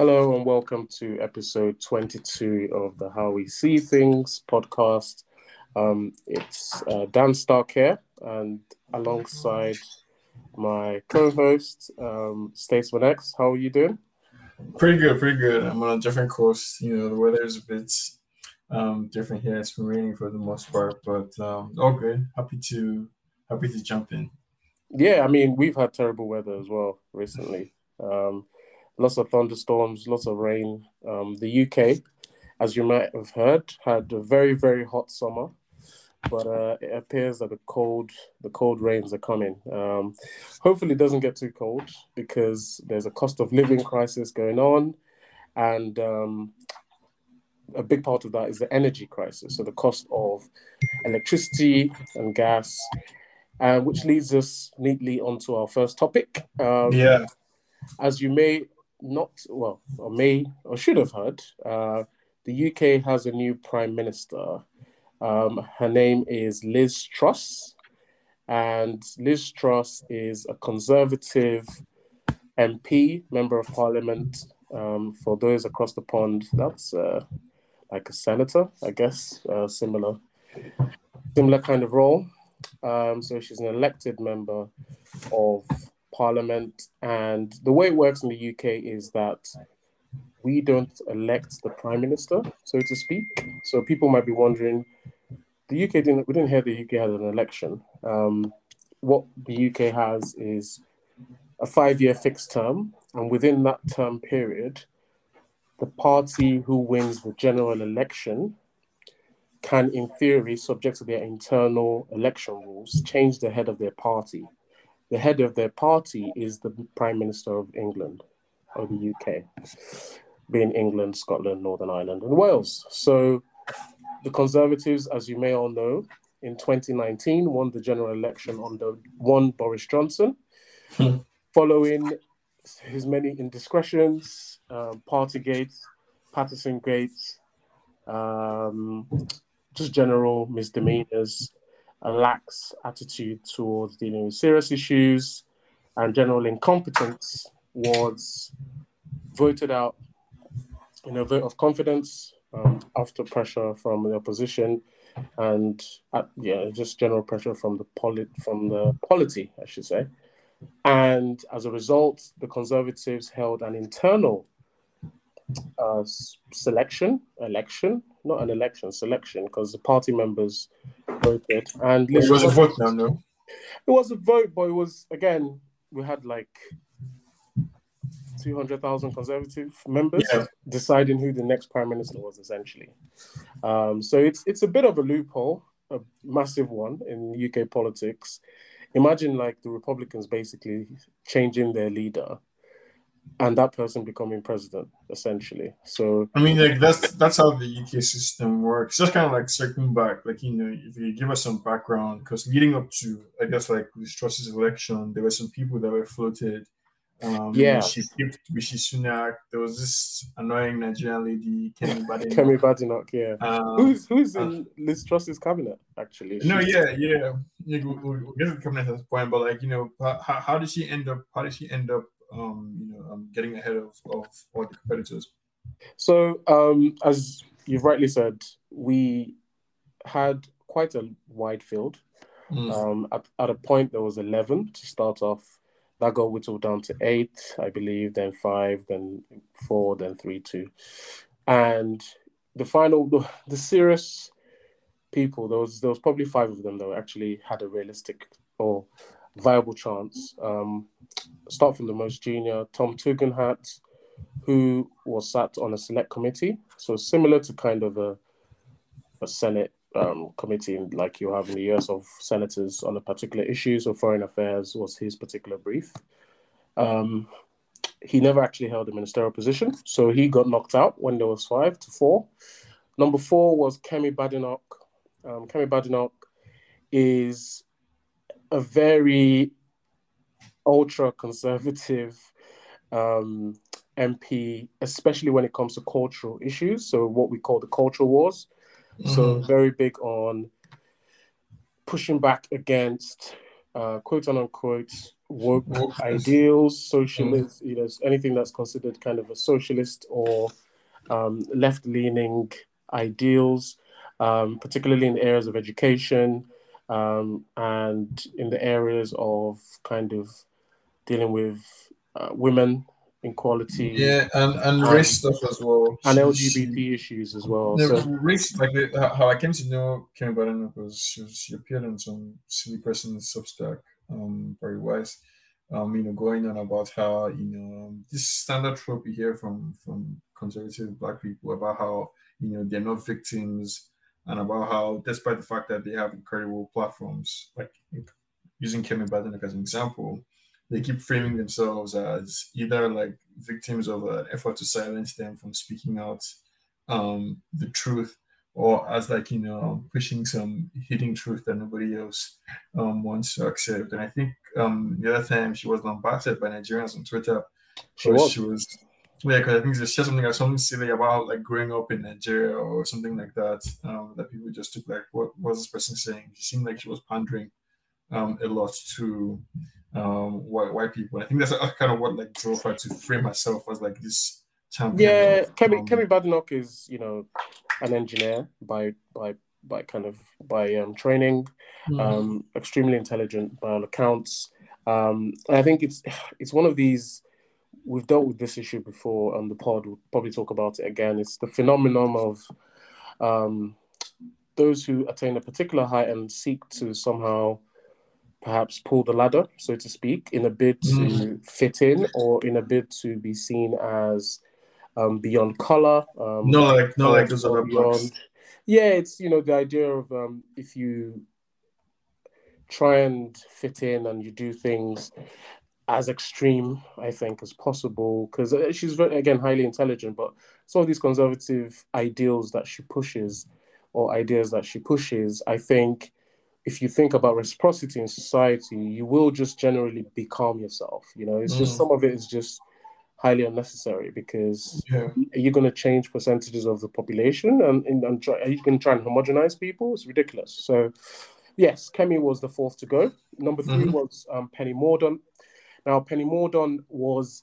Hello and welcome to episode 22 of the How We See Things podcast. Um, it's uh, Dan Stark here, and alongside my co-host, um, Statesman X. How are you doing? Pretty good, pretty good. I'm on a different course. You know, the weather is a bit um, different here. It's been raining for the most part, but um, all good. Happy to happy to jump in. Yeah, I mean, we've had terrible weather as well recently. Um, lots of thunderstorms, lots of rain. Um, the UK, as you might have heard, had a very very hot summer, but uh, it appears that the cold the cold rains are coming. Um, hopefully, it doesn't get too cold because there's a cost of living crisis going on, and um, a big part of that is the energy crisis. So the cost of electricity and gas. Uh, which leads us neatly onto our first topic. Um, yeah. As you may not well, or may or should have heard, uh, the UK has a new prime minister. Um, her name is Liz Truss, and Liz Truss is a conservative MP, member of parliament. Um, for those across the pond, that's uh, like a senator, I guess, uh, similar, similar kind of role. Um, so she's an elected member of Parliament. And the way it works in the UK is that we don't elect the Prime Minister, so to speak. So people might be wondering, the UK didn't, we didn't hear the UK had an election. Um, what the UK has is a five year fixed term. And within that term period, the party who wins the general election can, in theory, subject to their internal election rules, change the head of their party the head of their party is the Prime Minister of England or the UK, being England, Scotland, Northern Ireland, and Wales. So the Conservatives, as you may all know, in 2019 won the general election under one Boris Johnson, following his many indiscretions, um, gates, Paterson gates, um, just general misdemeanors a lax attitude towards dealing with serious issues and general incompetence was voted out in a vote of confidence um, after pressure from the opposition and uh, yeah, just general pressure from the polit from the polity, I should say. And as a result, the Conservatives held an internal uh, selection, election, not an election, selection, because the party members voted. And it was a vote now, no? It was a vote, but it was, again, we had like 200,000 Conservative members yeah. deciding who the next Prime Minister was, essentially. Um, so it's, it's a bit of a loophole, a massive one in UK politics. Imagine like the Republicans basically changing their leader and that person becoming president essentially so i mean like that's that's how the uk system works just kind of like circling back like you know if you give us some background because leading up to i guess like this Truss's election there were some people that were floated um, yeah, she picked Rishi Sunak. There was this annoying Nigerian lady, Kemi Badenoch. Kemi Badenoch, yeah. Um, who's who's in Liz Truss's cabinet actually? No, yeah, yeah. yeah we'll, we'll get to the cabinet at this point, but like you know, how, how did she end up? How did she end up um, you know, um, getting ahead of, of all the competitors? So, um, as you've rightly said, we had quite a wide field. Mm. Um, at, at a point, there was 11 to start off. That got whittled down to eight, I believe, then five, then four, then three, two. And the final, the, the serious people, there was, there was probably five of them that actually had a realistic or viable chance. Um, start from the most junior, Tom Tugendhat, who was sat on a select committee. So similar to kind of a, a Senate um, committee like you have in the US of senators on a particular issue. So foreign affairs was his particular brief. Um, he never actually held a ministerial position, so he got knocked out when there was five to four. Number four was Kemi Badenoch. Um, Kemi Badenoch is a very ultra conservative um, MP, especially when it comes to cultural issues. So, what we call the cultural wars. Mm-hmm. So, very big on pushing back against uh, quote unquote woke ideals, socialist, you know, anything that's considered kind of a socialist or um, left leaning ideals, um, particularly in the areas of education um, and in the areas of kind of dealing with uh, women inequality. Yeah, and and race stuff as well, and LGBT she, issues as well. The so, race, like how I came to know Kemi Badenoch was she, was she appeared on some silly person's Substack, um, very wise. Um, you know, going on about how you know um, this standard trope you hear from from conservative black people about how you know they're not victims and about how despite the fact that they have incredible platforms like using Kemi Badenoch as an example, they keep framing themselves as either like victims of an effort to silence them from speaking out um, the truth or as like you know pushing some hidden truth that nobody else um, wants to accept. And i think um, the other time she was lambasted by nigerians on twitter she was, she was yeah because i think it's just something like something silly about like growing up in nigeria or something like that um, that people just took like what was this person saying she seemed like she was pandering um, a lot to um, white, white people. I think that's kind of what like drove her to frame herself as like this champion. Yeah, of, Kemi um, Kemi Badenoch is you know an engineer by by by kind of by um, training, mm-hmm. um, extremely intelligent by all accounts. Um, I think it's it's one of these. We've dealt with this issue before on the pod. We'll probably talk about it again. It's the phenomenon of um, those who attain a particular height and seek to somehow perhaps pull the ladder, so to speak, in a bid to mm. fit in or in a bid to be seen as um, beyond color. Um, no, like no, like those other beyond. Yeah, it's you know the idea of um, if you try and fit in and you do things as extreme, I think, as possible, because uh, she's very, again highly intelligent, but some of these conservative ideals that she pushes or ideas that she pushes, I think if you think about reciprocity in society, you will just generally become yourself. You know, it's mm. just some of it is just highly unnecessary because yeah. are you going to change percentages of the population and, and, and try, are you going to try and homogenize people? It's ridiculous. So, yes, Kemi was the fourth to go. Number 3 mm-hmm. was um, Penny Mordaunt. Now, Penny Mordaunt was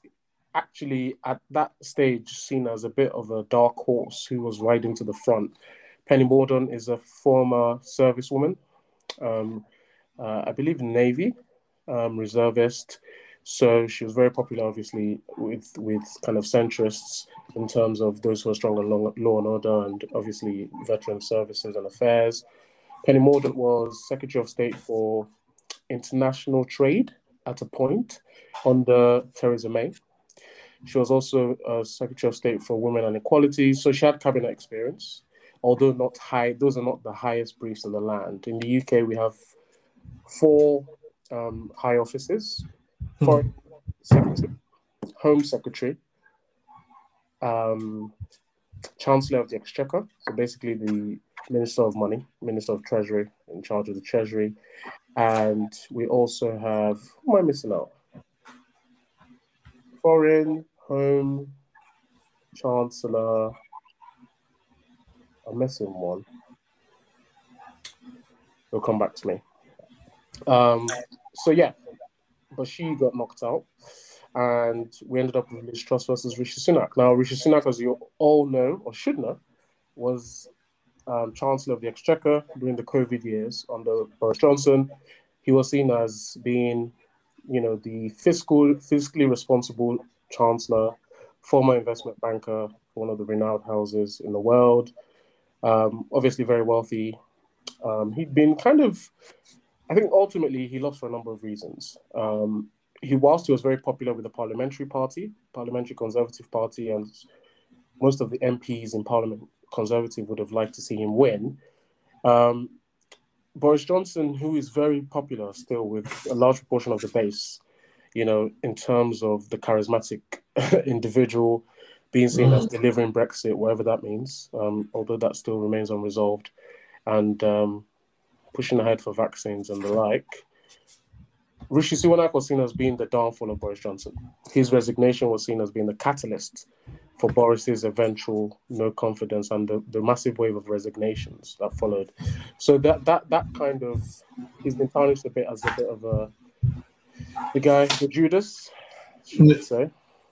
actually at that stage seen as a bit of a dark horse who was riding to the front. Penny Mordaunt is a former servicewoman um, uh, I believe Navy um, reservist. So she was very popular, obviously, with with kind of centrists in terms of those who are strong on law, law and order, and obviously veteran services and affairs. Penny Mordaunt was Secretary of State for International Trade at a point under Theresa May. She was also uh, Secretary of State for Women and Equality, so she had cabinet experience although not high, those are not the highest briefs in the land. In the UK, we have four um, high offices: hmm. Foreign Secretary, Home Secretary, um, Chancellor of the Exchequer, so basically the Minister of Money, Minister of Treasury, in charge of the Treasury, and we also have who am I missing out? Foreign, Home, Chancellor, I'm missing one. He'll come back to me. Um, so yeah, but she got knocked out, and we ended up with Liz Truss versus Rishi Sunak. Now, Rishi Sunak, as you all know or should know, was um, Chancellor of the Exchequer during the COVID years under Boris Johnson. He was seen as being, you know, the fiscal, fiscally responsible Chancellor, former investment banker one of the renowned houses in the world um, obviously very wealthy. Um, he'd been kind of, I think ultimately he lost for a number of reasons. Um, he, whilst he was very popular with the parliamentary party, parliamentary conservative party, and most of the MPs in parliament conservative would have liked to see him win. Um, Boris Johnson, who is very popular still with a large proportion of the base, you know, in terms of the charismatic individual, being seen as delivering Brexit, whatever that means, um, although that still remains unresolved, and um, pushing ahead for vaccines and the like. Rishi Sunak was seen as being the downfall of Boris Johnson. His resignation was seen as being the catalyst for Boris's eventual no confidence and the, the massive wave of resignations that followed. So that that that kind of he's been tarnished a bit as a bit of a the guy, the Judas.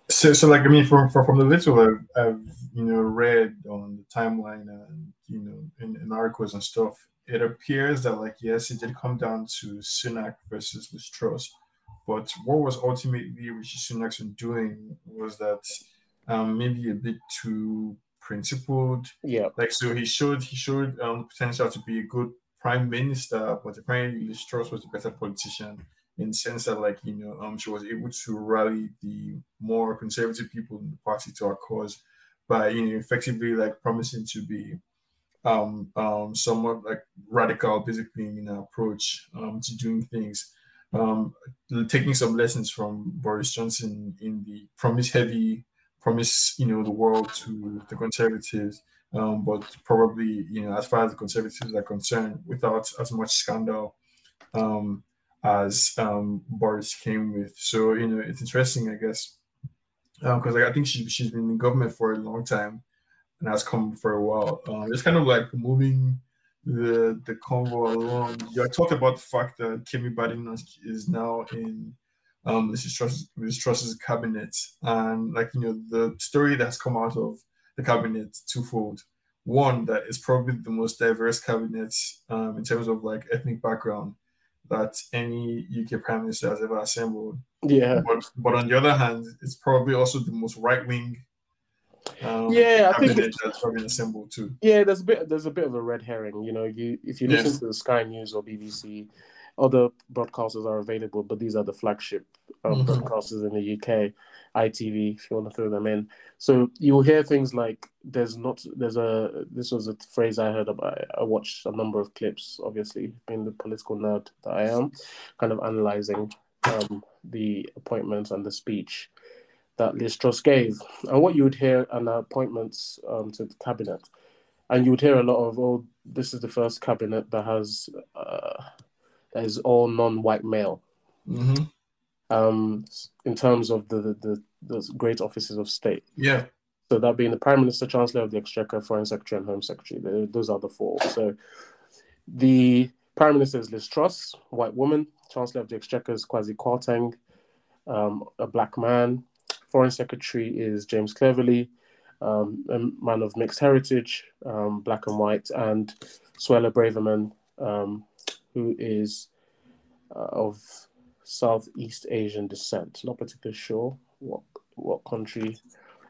So, so like I mean, from from, from the little I've, I've you know read on the timeline and you know in, in articles and stuff, it appears that like yes, it did come down to Sunak versus Liz Truss, but what was ultimately Rishi Sunak doing was that um, maybe a bit too principled. Yeah. Like so, he showed he showed um, potential to be a good prime minister, but apparently Liz Truss was a better politician in the sense that like you know um, she was able to rally the more conservative people in the party to our cause by you know effectively like promising to be um, um, somewhat like radical basically in our approach um, to doing things um, taking some lessons from Boris Johnson in the promise heavy promise you know the world to the conservatives um, but probably you know as far as the conservatives are concerned without as much scandal um, as um, Boris came with. So you know it's interesting I guess because um, like, I think she, she's been in government for a long time and has come for a while. Um, it's kind of like moving the the convo along. You talked about the fact that Kemi Badenoch is now in um, Liz Truss, Liz Truss's cabinet, and like you know the story that's come out of the cabinet twofold. One that is probably the most diverse cabinet um, in terms of like ethnic background that any UK prime minister has ever assembled. Yeah. But, but on the other hand, it's probably also the most right wing. Um, yeah, I think that's probably assembled too. Yeah, there's a bit there's a bit of a red herring. You know, you if you listen to the Sky News or BBC, other broadcasters are available, but these are the flagship um, mm-hmm. broadcasters in the UK, ITV, if you want to throw them in. So you'll hear things like there's not there's a this was a phrase I heard about. I watched a number of clips, obviously being the political nerd that I am, kind of analyzing um, the appointments and the speech that Liz Truss gave, and what you would hear and the appointments um, to the cabinet, and you would hear a lot of oh, this is the first cabinet that has. Uh, that is all non-white male. Mm-hmm. Um, in terms of the, the, the great offices of state. Yeah. So that being the Prime Minister, Chancellor of the Exchequer, Foreign Secretary, and Home Secretary. Those are the four. So the Prime Minister is Liz Truss, white woman. Chancellor of the Exchequer is Kwasi Kwarteng, um, a black man. Foreign Secretary is James Cleverly, um, a man of mixed heritage, um, black and white, and Suella Braverman, um, who is uh, of Southeast Asian descent. Not particularly sure what what country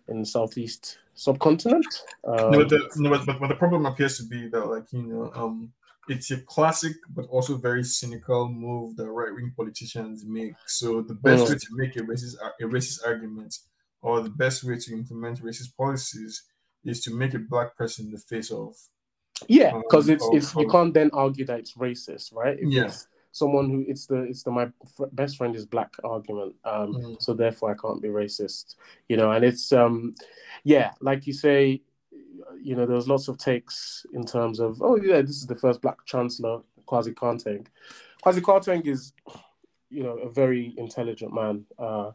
in the Southeast subcontinent. Um, no, but the, no, but, but, but the problem appears to be that, like you know, um, it's a classic but also very cynical move that right wing politicians make. So the best mm. way to make a racist a racist argument or the best way to implement racist policies is to make a black person the face of yeah, because um, it's it's you can't then argue that it's racist, right? If yeah. someone who it's the it's the my f- best friend is black argument, um, mm. so therefore I can't be racist, you know. And it's um, yeah, like you say, you know, there's lots of takes in terms of oh yeah, this is the first black chancellor, Kwasi Kwarteng. Kwasi Kwarteng is, you know, a very intelligent man uh,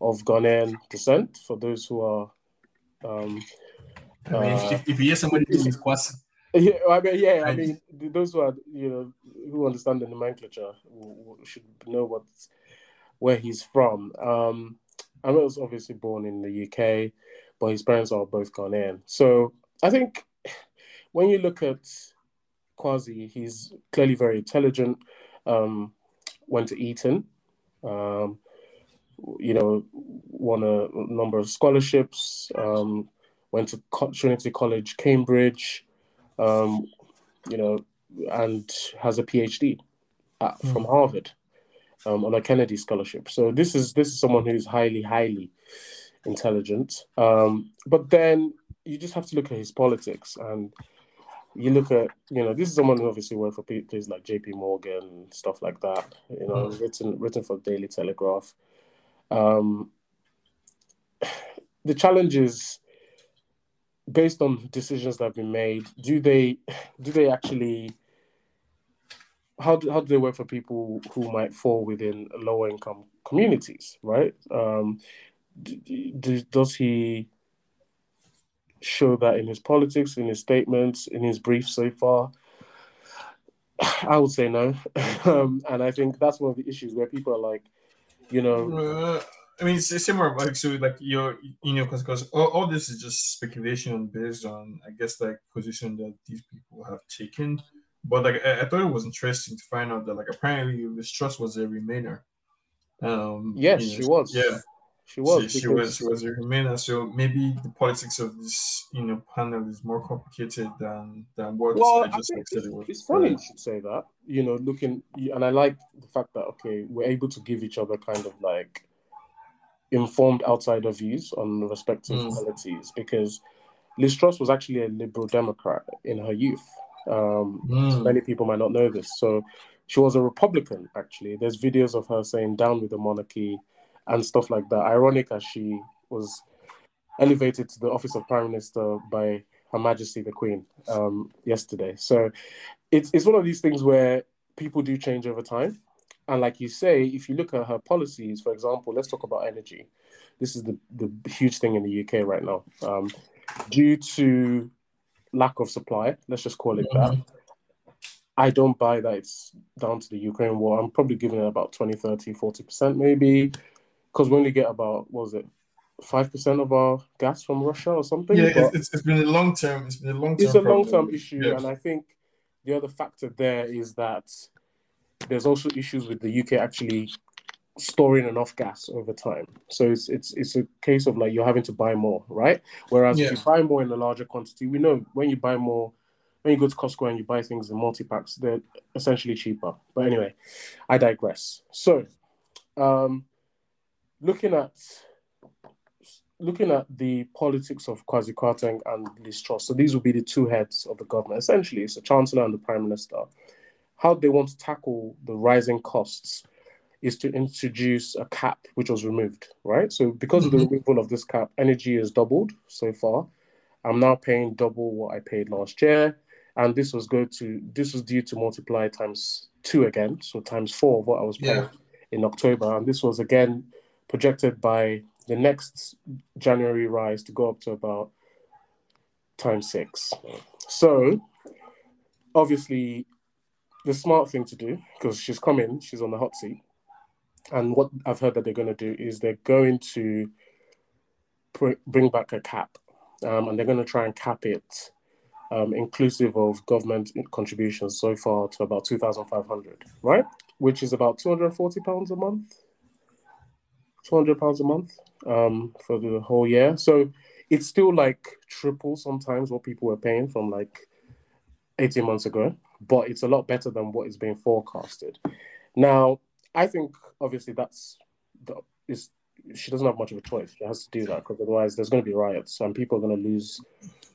of Ghanaian descent. For those who are, um, I mean, uh, if, if you hear somebody is Kwasi yeah, I mean, yeah, I mean, those who are you know who understand the nomenclature should know what where he's from. Um, I was obviously born in the UK, but his parents are both Ghanaian. So I think when you look at Kwasi, he's clearly very intelligent. Um, went to Eton, um, you know, won a number of scholarships. Um, went to Trinity College, Cambridge um, you know, and has a PhD at, mm. from Harvard um, on a Kennedy scholarship. So this is this is someone who's highly, highly intelligent. Um, but then you just have to look at his politics and you look at you know this is someone who obviously worked for places like J.P. Morgan stuff like that. You know, mm. written written for Daily Telegraph. Um, the challenge is based on decisions that have been made, do they do they actually how do, how do they work for people who might fall within lower income communities, right? Um, do, do, does he show that in his politics, in his statements, in his briefs so far? I would say no. um, and I think that's one of the issues where people are like, you know. I mean, it's, similar. Like, so, like, you're, you know, because because all, all this is just speculation based on, I guess, like, position that these people have taken. But, like, I, I thought it was interesting to find out that, like, apparently Liz Truss was a Remainer. Um, yes, you know, she was. Yeah. She was. She, she was. She was a Remainer. So maybe the politics of this, you know, panel is more complicated than than what well, I just I said it was. it's funny you should say that. You know, looking, and I like the fact that okay, we're able to give each other kind of like informed outsider views on the respective Mm. qualities because Liz Truss was actually a liberal Democrat in her youth. Um, Mm. Many people might not know this. So she was a Republican, actually. There's videos of her saying down with the monarchy and stuff like that. Ironic as she was elevated to the office of Prime Minister by Her Majesty the Queen um, yesterday. So it's, it's one of these things where people do change over time. And like you say, if you look at her policies, for example, let's talk about energy. This is the, the huge thing in the UK right now. Um, due to lack of supply, let's just call it that, I don't buy that it's down to the Ukraine war. I'm probably giving it about 20, 30, 40% maybe, because we only get about, what was it, 5% of our gas from Russia or something? Yeah, it's, it's, it's been a long term. It's been a long term. it's a long term issue, Yeah. and I think the other factor there is that there's also issues with the UK actually storing enough gas over time. So it's it's it's a case of like you're having to buy more, right? Whereas if you buy more in a larger quantity, we know when you buy more, when you go to Costco and you buy things in multi packs, they're essentially cheaper. But anyway, I digress. So, um, looking at looking at the politics of Kwasi Kwarteng and Liz Truss, so these will be the two heads of the government. Essentially, it's the Chancellor and the Prime Minister. How they want to tackle the rising costs is to introduce a cap which was removed, right? So because of the Mhm. removal of this cap, energy has doubled so far. I'm now paying double what I paid last year. And this was go to this was due to multiply times two again, so times four of what I was paying Yeah. in October. And this was again projected by the next January rise to go up to about times six. So obviously the smart thing to do, because she's coming, she's on the hot seat. And what I've heard that they're going to do is they're going to pr- bring back a cap, um, and they're going to try and cap it, um, inclusive of government contributions so far to about two thousand five hundred, right? Which is about two hundred and forty pounds a month, two hundred pounds a month um, for the whole year. So it's still like triple sometimes what people were paying from like eighteen months ago, but it's a lot better than what is being forecasted. Now, I think obviously that's the is she doesn't have much of a choice. She has to do that because otherwise there's going to be riots and people are going to lose.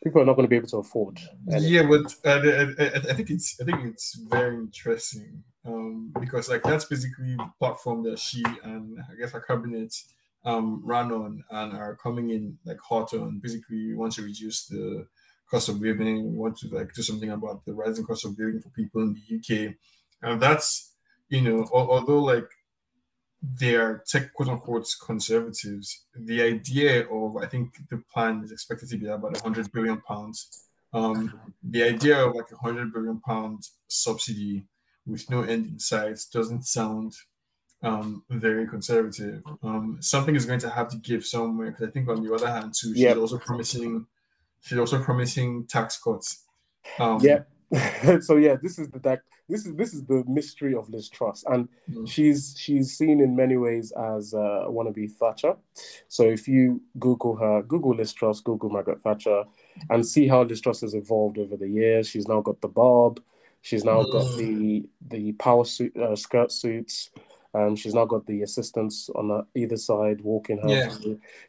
People are not going to be able to afford. anything. Yeah, but uh, I, I, think it's I think it's very interesting um, because like that's basically the platform that she and I guess her cabinet um, ran on and are coming in like hot on. Basically, want to reduce the cost of living. We want to like do something about the rising cost of living for people in the UK, and that's you know although like they are tech quote unquote conservatives, the idea of I think the plan is expected to be about hundred billion pounds. Um, the idea of like a hundred billion pound subsidy with no end in sight doesn't sound um, very conservative. Um, something is going to have to give somewhere because I think on the other hand too, she's Yep. also promising she's also promising tax cuts. Um, Yeah. so yeah, this is the that this is this is the mystery of Liz Truss, and Mm. she's she's seen in many ways as uh, wannabe Thatcher. So if you Google her, Google Liz Truss, Google Margaret Thatcher, and see how Liz Truss has evolved over the years. She's now got the bob. She's now got Mm. the the power suit uh, skirt suits. Um, she's now got the assistants on the, either side walking her. Yeah.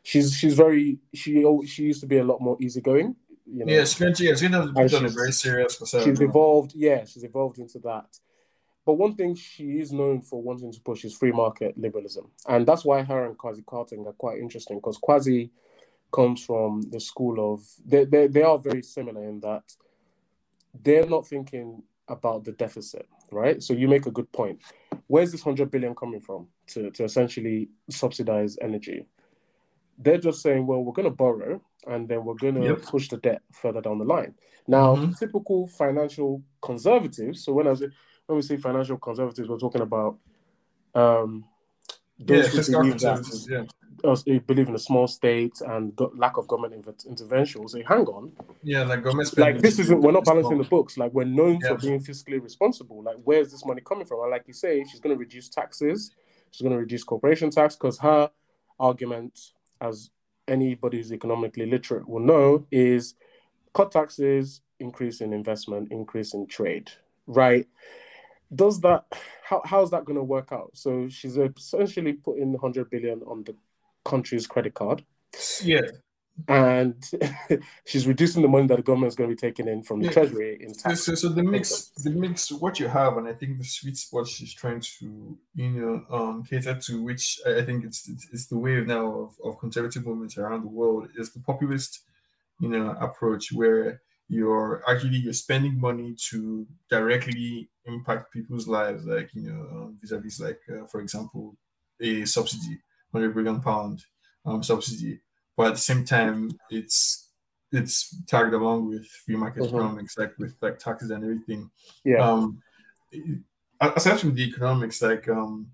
She's she's very she she used to be a lot more easygoing. You know? Yeah, to, yeah, it's going to have to And be done a she's- very serious for she's evolved yeah she's evolved into that but one thing she is known for wanting to push is free market liberalism and that's why her and Kwasi Kwarteng are quite interesting because Kwasi comes from the school of they, they, they are very similar in that they're not thinking about the deficit right so you make a good point where's this 100 billion coming from to, to essentially subsidize energy they're just saying, well, we're going to borrow and then we're going to yep. push the debt further down the line. Now, mm-hmm. typical financial conservatives. So when I say when we say financial conservatives, we're talking about um, those yeah, who believe that, yeah believe in a small state and lack of government intervention will say, hang on. Yeah, like government Like this isn't, we're not balancing the books. Like we're known yeah. for being fiscally responsible. Like where's this money coming from? And like you say, she's going to reduce taxes. She's going to reduce corporation tax because her argument, as anybody who's economically literate will know, is cut taxes, increase in investment, increase in trade, right? Does that how how's that going to work out? So she's essentially putting 100 billion on the country's credit card. Yeah. And she's reducing the money that the government is going to be taking in from the yeah. treasury in tax. So, so the mix, the mix, what you have, and I think the sweet spot she's trying to, you know, um, cater to, which I think it's it's the wave now of, of conservative movements around the world, is the populist, you know, approach where you're actually you're spending money to directly impact people's lives, like you know, um, vis-a-vis, like uh, for example, a subsidy 100 billion pound um, subsidy, but at the same time, it's it's tagged along with free market mm-hmm. economics, like with like taxes and everything. Yeah. Um, aside from the economics, like, um,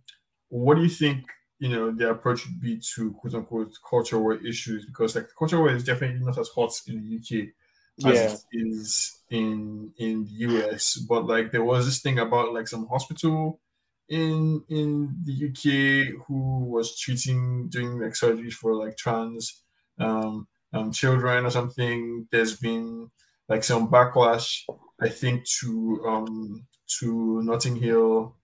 what do you think? You know, the approach would be to quote unquote culture war issues because like culture war is definitely not as hot in the UK as yeah. it is in in the US. But like there was this thing about like some hospital in in the UK who was treating doing like surgeries for like trans um, um, children or something. There's been like some backlash, I think, to um, to Notting Hill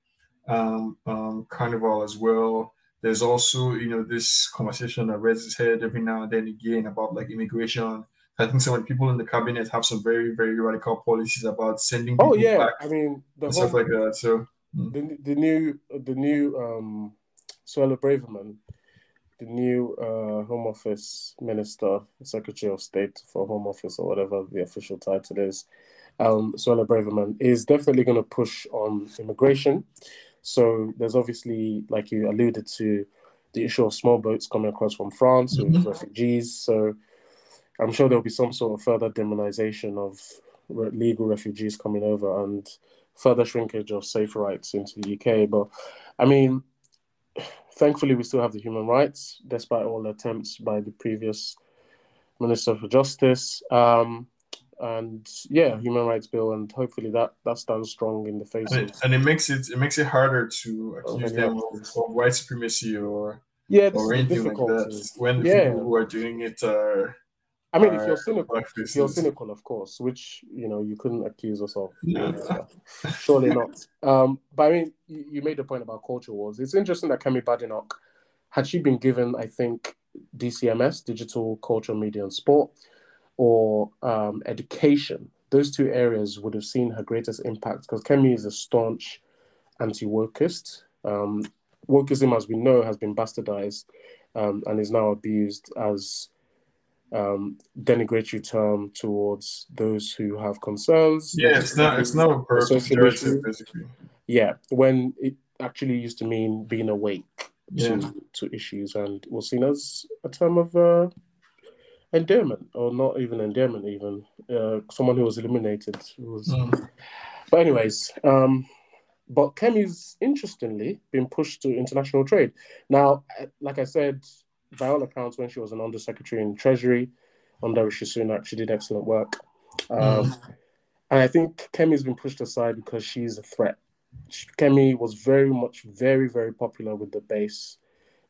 um, um, Carnival as well. There's also you know this conversation that raises head every now and then again about like immigration. I think some of the people in the cabinet have some very very radical policies about sending. Oh yeah, I mean the whole, stuff like that. So Mm. The, the new the new um Suella Braverman, the new uh, Home Office Minister, Secretary of State for Home Office or whatever the official title is, um, Suella Braverman is definitely going to push on immigration. So there's obviously, like you alluded to, the issue of small boats coming across from France mm-hmm. with refugees. So I'm sure there'll be some sort of further demonization of legal refugees coming over and further shrinkage of safe rights into the UK. But I mean, thankfully, we still have the human rights, despite all attempts by the previous Minister for Justice. Um, and yeah, human rights bill, and hopefully that that stands strong in the face and, of. And it makes it it makes it harder to accuse them of, of, white supremacy or yeah, or anything like that when the yeah. people who are doing it are I mean, if you're cynical, if you're cynical, of course, which you know you couldn't accuse us of. Surely not. Um, but I mean, you, made the point about culture wars. It's interesting that Kemi Badenoch, had she been given, I think, DCMS, digital culture, media, and sport, or um, education, those two areas would have seen her greatest impact because Kemi is a staunch anti-wokeist. Um, wokeism, as we know, has been bastardized um, and is now abused as um, denigratory term towards those who have concerns. Yeah, it's not it's not a pejorative basically. Yeah, when it actually used to mean being awake yeah. to, to issues and was seen as a term of uh, endearment or not even endearment even uh, someone who was eliminated was mm. but anyways um but Kemi's interestingly been pushed to international trade now like I said by all accounts, when she was an undersecretary in Treasury under Rishi Sunak, she did excellent work. Um, mm. And I think Kemi's been pushed aside because she's a threat. Kemi was very much, very, very popular with the base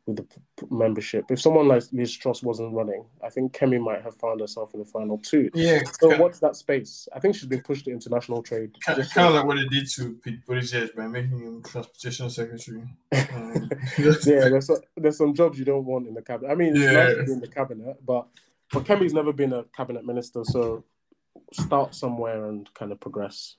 with the p- membership. If someone like Liz Truss wasn't running, I think Kemi might have found herself in the final two. Yeah. So what's that space? I think she's been pushed to international trade. Kind, of, kind of like what it did to Pete Buttigieg by making him transportation secretary. Um, yeah, there's, a, there's some jobs you don't want in the cabinet. I mean, it's nice to be in the cabinet, but but Kemi's never been a cabinet minister, so start somewhere and kind of progress.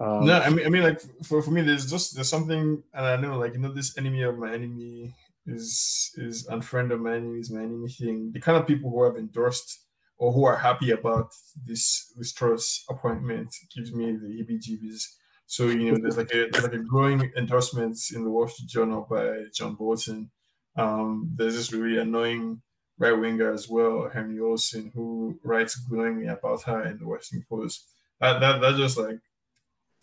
Um, no, I mean, I mean, like for, for me, there's just there's something, and I know, like you know, this enemy of my enemy is is unfriend of my enemies, my enemy thing. The kind of people who have endorsed or who are happy about this this Truss appointment gives me the EBGBs. So you know, there's like a there's like a growing endorsement in the Wall Street Journal by John Bolton. Um, there's this really annoying right winger as well, Henry Olsen, who writes glowingly about her in the Washington Post. That that, that just like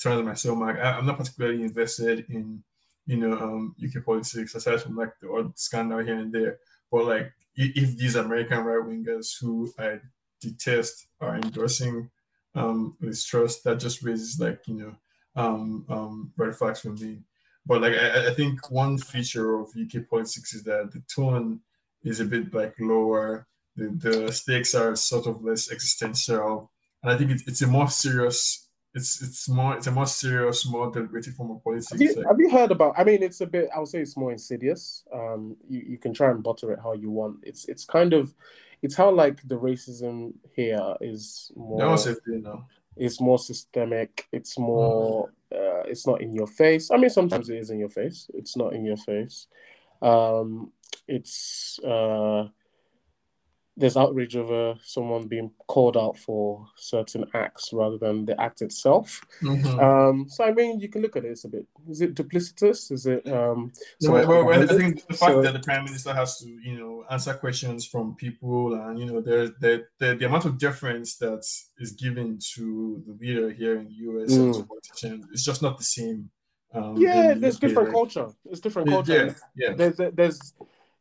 turns my stomach. I, am not particularly invested in you know um, UK politics aside from like the odd scandal here and there. But like if these American right wingers who I detest are endorsing um, Liz Truss, that just raises like you know um, um, red flags for me. But like I, I think one feature of UK politics is that the tone is a bit like lower. The, the stakes are sort of less existential, and I think it's, it's a more serious. It's it's more it's a more serious, more deliberative form of politics. Have you, have you heard about? I mean, it's a bit. I would say it's more insidious. Um, you, you can try and butter it how you want. It's it's kind of, it's how like the racism here is more. No, it, you. It's more systemic. It's more. Mm. Uh, it's not in your face. I mean, sometimes it is in your face. It's not in your face. Um, it's uh, there's outrage over someone being called out for certain acts rather than the act itself. Mm-hmm. Um, so I mean, you can look at it. It's a bit. Is it duplicitous? Is it? Um, no, well, well, I think the fact so, that the prime minister has to, you know, answer questions from people, and you know, there's the, the the amount of deference that is given to the leader here in the U.S. Mm. politicians, it's just not the same. Um, yeah, there's UK, different culture. It's different culture. Yeah, yeah. There's there's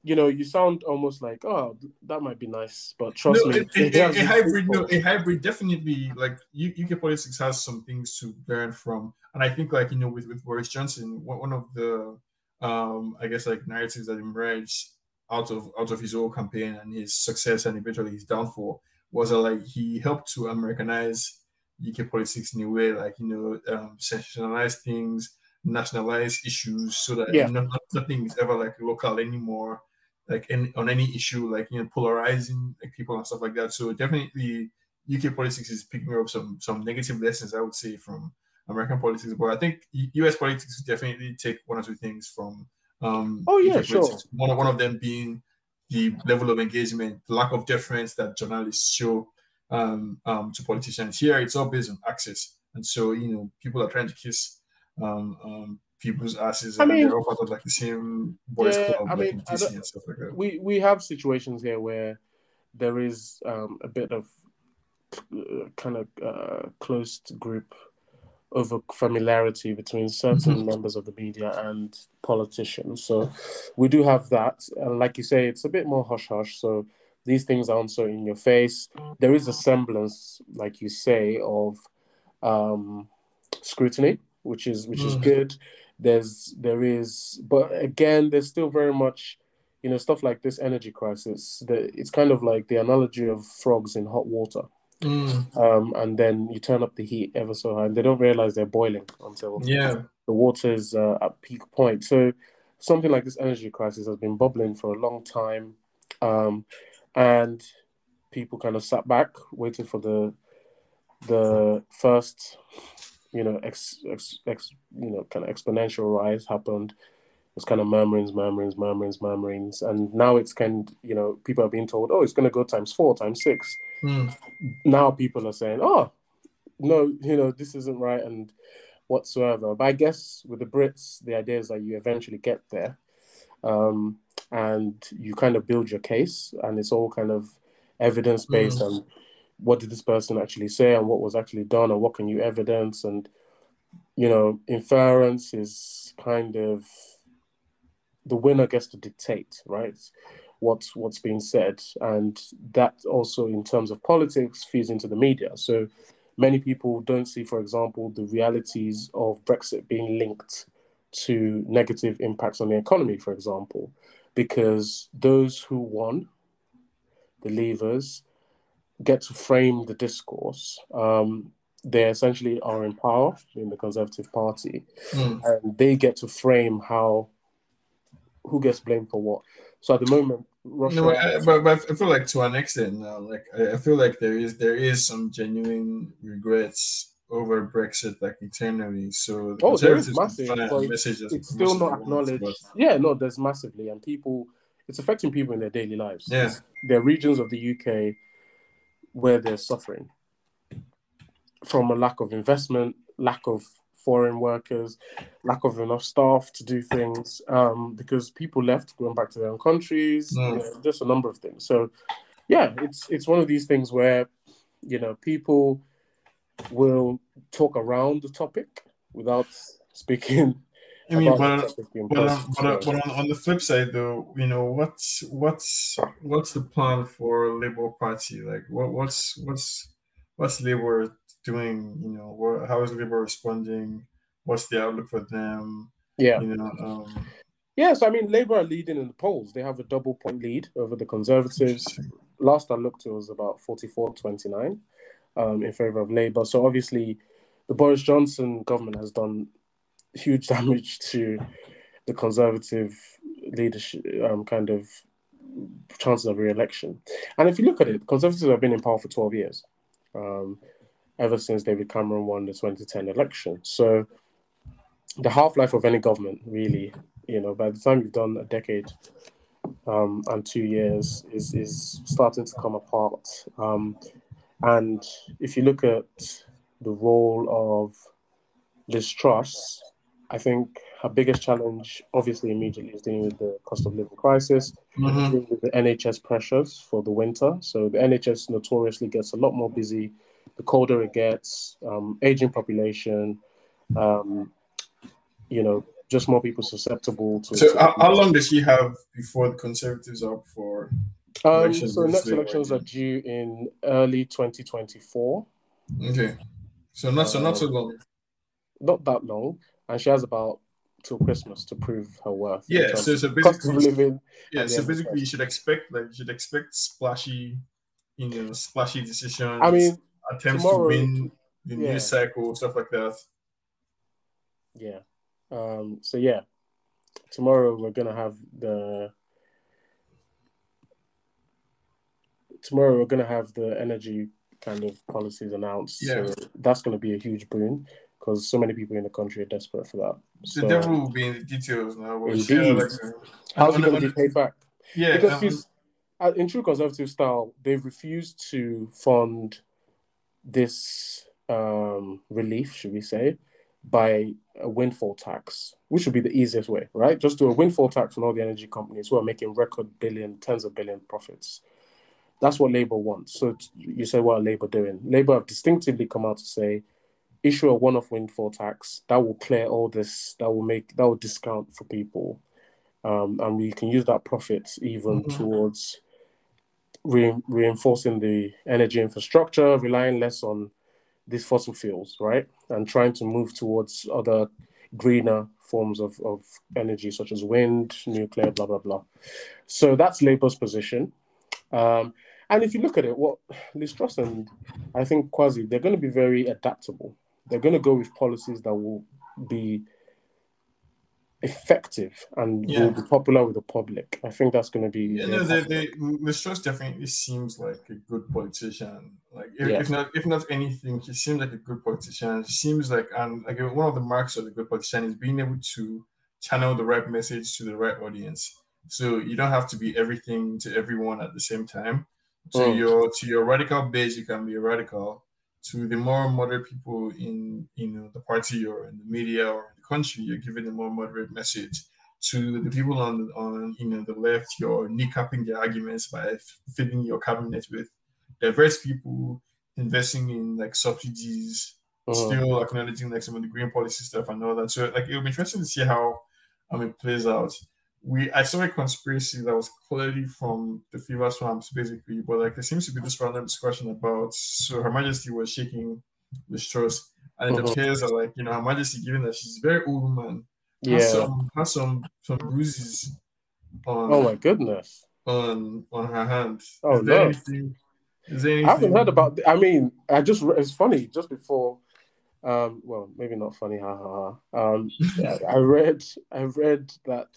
you know, you sound almost like, oh, that might be nice, but trust no, me, a, a, a hybrid, no, a hybrid definitely like UK politics has some things to learn from, and I think like you know with with Boris Johnson, one of the um I guess like narratives that emerged out of out of his whole campaign and his success and eventually his downfall was that like he helped to Americanize UK politics in a way, like you know, um, sensationalize things, nationalize issues, so that yeah. nothing is ever like local anymore like in, on any issue, like you know, polarizing like people and stuff like that. So definitely, UK politics is picking up some some negative lessons, I would say, from American politics. But I think US politics definitely take one or two things from. Um, oh yeah, sure. One of one of them being the level of engagement, the lack of deference that journalists show um, um, to politicians. Here, it's all based on access, and so you know, people are trying to kiss um, um, people's asses. I mean, they're all part of like the same boys yeah, club, I mean, like I and stuff like that. We we have situations here where there is um, a bit of uh, kind of uh, closed group over familiarity between certain mm-hmm. members of the media and politicians. So we do have that. And like you say, it's a bit more hush hush. So these things aren't so in your face. There is a semblance, like you say, of um, scrutiny, which is which is good there's there is but again there's still very much you know stuff like this energy crisis the, it's kind of like the analogy of frogs in hot water. Mm. um, and then you turn up the heat ever so high and they don't realize they're boiling until yeah. the water is uh, at peak point. So something like this energy crisis has been bubbling for a long time. Um, and people kind of sat back waiting for the the first you know, ex, ex, ex you know, kind of exponential rise happened. It was kind of murmurings, murmurings, murmurings, murmurings, and now it's kind, of, you know, people are being told, oh, it's going to go times four, times six. Mm. Now people are saying, oh, no, you know, this isn't right, and whatsoever. But I guess with the Brits, the idea is that you eventually get there, um, and you kind of build your case, and it's all kind of evidence based mm. and what did this person actually say and what was actually done and what can you evidence? And you know inference is kind of the winner gets to dictate right what's what's being said. And that also in terms of politics feeds into the media. So many people don't see for example the realities of brexit being linked to negative impacts on the economy for example because those who won the leavers get to frame the discourse. Um, they essentially are in power in the Conservative Party, mm. and they get to frame how who gets blamed for what. So at the moment, Russia. No, I, but, but I feel like to an extent now, like I, I feel like there is there is some genuine regrets over Brexit, like internally. So the oh, there is massive. it's still not acknowledged. But... Yeah, no, there's massively, and people, it's affecting people in their daily lives. Yeah, there are regions of the UK where they're suffering from a lack of investment, lack of foreign workers, lack of enough staff to do things, um, because people left, going back to their own countries, Mm. you know, just a number of things. So, yeah, it's it's one of these things where, you know, people will talk around the topic without speaking. I mean, but, the topic in but, on, but, on, but on, on the flip side, though, you know, what's what's what's the plan for Labour Party? Like, what what's what's what's Labour doing? You know, what, how is Labour responding? What's the outlook for them? yeah. You know, um, Yes, I mean Labour are leading in the polls. They have a double point lead over the Conservatives. Last I looked, it was about 44-29 um, in favour of Labour. So obviously, the Boris Johnson government has done huge damage to the Conservative leadership, um, kind of chances of re-election. And if you look at it, Conservatives have been in power for twelve years, um, ever since David Cameron won the 2010 election. So the half-life of any government really you know by the time you've done a decade um, and two years is is starting to come apart um, and if you look at the role of Liz Truss I think her biggest challenge obviously immediately is dealing with the cost of living crisis mhm. dealing with the NHS pressures for the winter so the NHS notoriously gets a lot more busy the colder it gets um, aging population um, you know just more people susceptible to. So, how, how long does she have before the Conservatives are up for? um, so next elections are due in early 2024. Okay, so not so not so long. Not that long, and she has about till Christmas to prove her worth. Yeah, so so basically, living. yeah, so basically, you should expect like you should expect splashy, you know, splashy decisions. I mean, attempts tomorrow- to win the yeah. news cycle, stuff like that. yeah. Um, so yeah, tomorrow we're gonna have the. Tomorrow we're gonna have the energy kind of policies announced. Yeah. So that's gonna be a huge boon because so many people in the country are desperate for that. The So devil will be in the details now. but Indeed. like, uh, how's he gonna be paid back? Yeah, because um, uh, in true conservative style, they've refused to fund this um, relief, should we say, by a windfall tax, which would be the easiest way, right? Just do a windfall tax on all the energy companies who are making record billion, tens of billion profits. That's what Labour wants. So you say, what are Labour doing? Labour have distinctively come out to say, issue a one-off windfall tax that will clear all this, that will make that will discount for people, um, and we can use that profit even Mhm. towards re- reinforcing the energy infrastructure, relying less on these fossil fuels, right, and trying to move towards other greener forms of, of energy such as wind, nuclear, blah blah blah. So that's Labour's position. Um, and if you look at it, what Liz Truss and I think Kwasi, they're going to be very adaptable. They're going to go with policies that will be effective and Yeah. will be popular with the public. I think that's going to be. Yeah, no, they, they. Definitely seems like a good politician. Like, if, Yeah. if not, if not anything, he seems like a good politician. She seems like, and like one of the marks of a good politician is being able to channel the right message to the right audience. So you don't have to be everything to everyone at the same time. To Mm. your to your radical base, you can be a radical. To the more moderate people in you know the party or in the media or in the country, you're giving a more moderate message to the people on on you know the left, you're kneecapping their arguments by filling your cabinet with diverse people, investing in like subsidies, Mhm. still acknowledging like some of the green policy stuff and all that. So like it'll be interesting to see how um it plays out. We I saw a conspiracy that was clearly from the fever swamps basically, but like there seems to be this random discussion about so Her Majesty was shaking the straws. And it Mhm. appears that like you know Her Majesty, given that she's a very old woman, Yeah. has some has some some bruises on Oh my goodness. on on her hand. Oh, is there no. anything? Is there anything? I haven't heard about. I mean, I just it's funny. Just before, um, well, maybe not funny. Ha ha. ha. Um, I read. I read that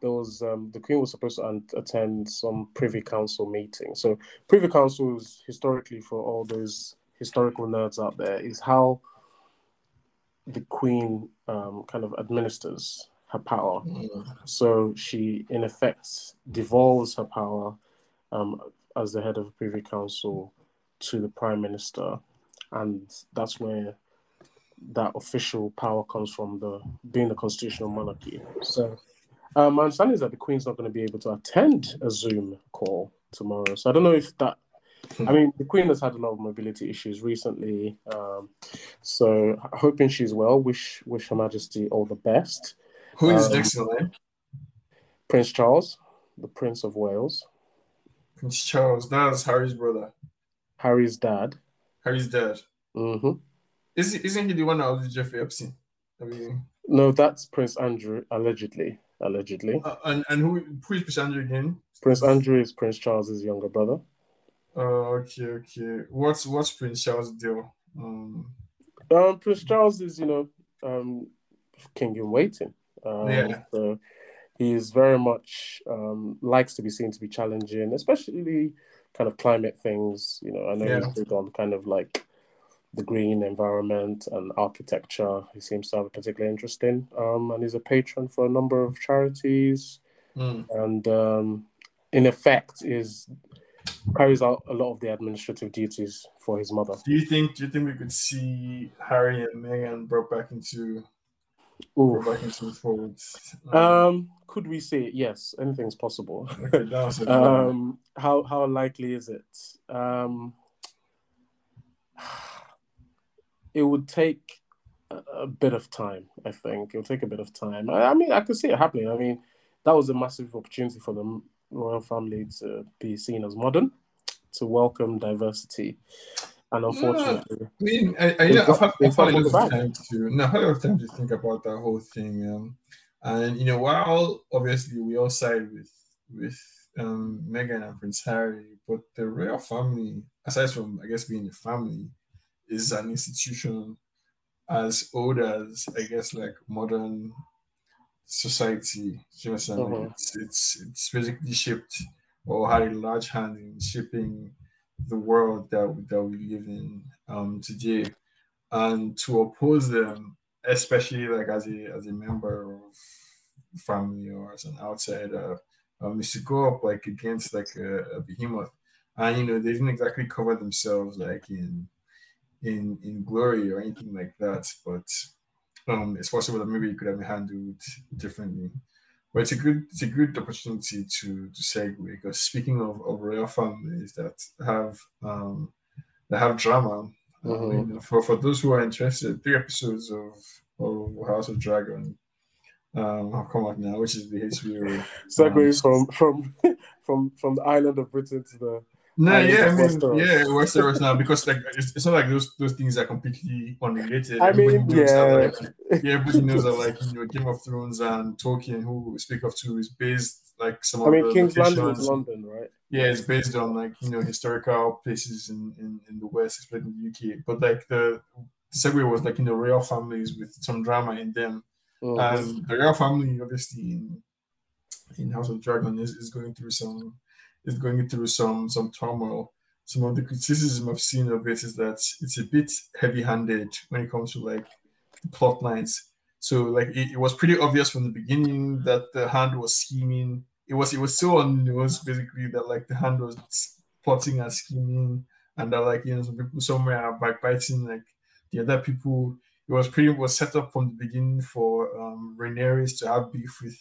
there was um, the Queen was supposed to un- attend some Privy Council meeting. So Privy Council is historically for all those historical nerds out there is how the Queen um, kind of administers her power. Mm, So she, in effect, devolves her power um, as the head of the Privy Council to the Prime Minister, and that's where that official power comes from the being the constitutional monarchy. So um, my understanding is that the Queen's not going to be able to attend a Zoom call tomorrow. So I don't know if that. I mean, the Queen has had a lot of mobility issues recently, um, so hoping she's well. Wish wish Her Majesty all the best. Who is Um, next in line? Prince Charles, the Prince of Wales, Prince Charles. That's Harry's brother. Harry's dad. Harry's dad. hmm Is he, isn't he the one that was with Jeffrey Epstein? I mean, No, that's Prince Andrew, allegedly. Allegedly, uh, and and who who is Prince Andrew again? Prince Andrew is Prince Charles's younger brother. Oh, okay, okay. What's what's Prince Charles' deal? Um, Um, Prince Charles is, you know, um, king in waiting. Um, Yeah. So he is very much um, likes to be seen to be challenging, especially kind of climate things. You know, I know Yeah. he's big on kind of like the green environment and architecture. He seems to have a particular interest in, um, and he's a patron for a number of charities. hmm. and um, in effect is carries out a lot of the administrative duties for his mother. Do you think do you think we could see Harry and Meghan brought back into Ooh. brought back into the fold? Um, could we see it? Yes, anything's possible. okay, that was a um, how how likely is it? Um, it would take a, bit of time. I think it would take a bit of time. I, I mean, I could see it happening. I mean, that was a massive opportunity for the royal family to be seen as modern, to welcome diversity, and unfortunately, I mean, I, I, you know, I've had, I've had a lot of time to no, had a lot of time to think about that whole thing. Um, and you know, while obviously we all side with with um, Meghan and Prince Harry, but the royal family, aside from I guess being a family, is an institution as old as I guess like modern society. You know, what I'm saying? Like, Mhm. it's it's it's basically shaped or had a large hand in shaping the world that we- that we live in um, today, and to oppose them, especially like as a as a member of family or as an outsider, um, is to go up like against like a, a behemoth, and you know they didn't exactly cover themselves like in in in glory or anything like that, but um, it's possible that maybe it could have been handled differently. But it's a good it's a good opportunity to to segue because speaking of, of royal families that have um that have drama, um, Mhm. you know, for for those who are interested, three episodes of of House of Dragon um have come out now, which is the HBO. segues from from from from the island of Britain to the No, I yeah, I mean, Westeros. yeah, Westeros now because like it's, it's not like those those things are completely unrelated. I mean, Everybody knows that, yeah. like, yeah, everybody knows that like you know Game of Thrones and Tolkien, who we speak of too, is based like some I of mean, the King's Landing is London, right? Yeah, it's based on like you know historical places in in, in the West, especially in the UK. But like the, the segue was like you know royal families with some drama in them, Mhm. and the royal family obviously in in House of Dragon is, is going through some is going through some some turmoil. Some of the criticism I've seen of it is that it's a bit heavy handed when it comes to like plot lines. So like it, it was pretty obvious from the beginning that the hand was scheming. It was it was so on basically that like the hand was plotting and scheming and that like you know some people somewhere are backbiting like the other people. It was pretty was set up from the beginning for um Rhaenyra to have beef with